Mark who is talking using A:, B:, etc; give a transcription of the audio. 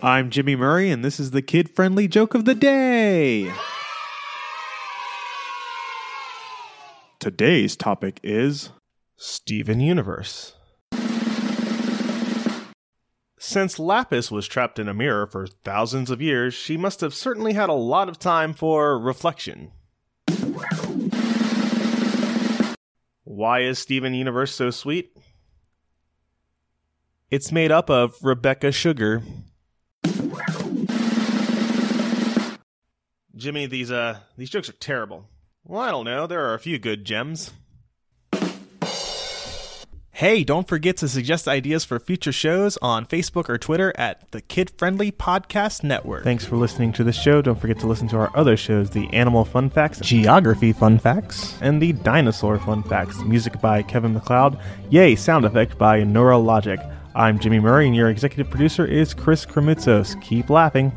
A: I'm Jimmy Murray, and this is the kid friendly joke of the day. Today's topic is
B: Steven Universe. Since Lapis was trapped in a mirror for thousands of years, she must have certainly had a lot of time for reflection. Why is Steven Universe so sweet? It's made up of Rebecca Sugar. Jimmy, these uh these jokes are terrible. Well, I don't know. There are a few good gems. Hey, don't forget to suggest ideas for future shows on Facebook or Twitter at the Kid Friendly Podcast Network.
A: Thanks for listening to the show. Don't forget to listen to our other shows the Animal Fun Facts, Geography Fun Facts, and the Dinosaur Fun Facts. Music by Kevin MacLeod. Yay, sound effect by Neurologic. I'm Jimmy Murray, and your executive producer is Chris Kremitzos. Keep laughing.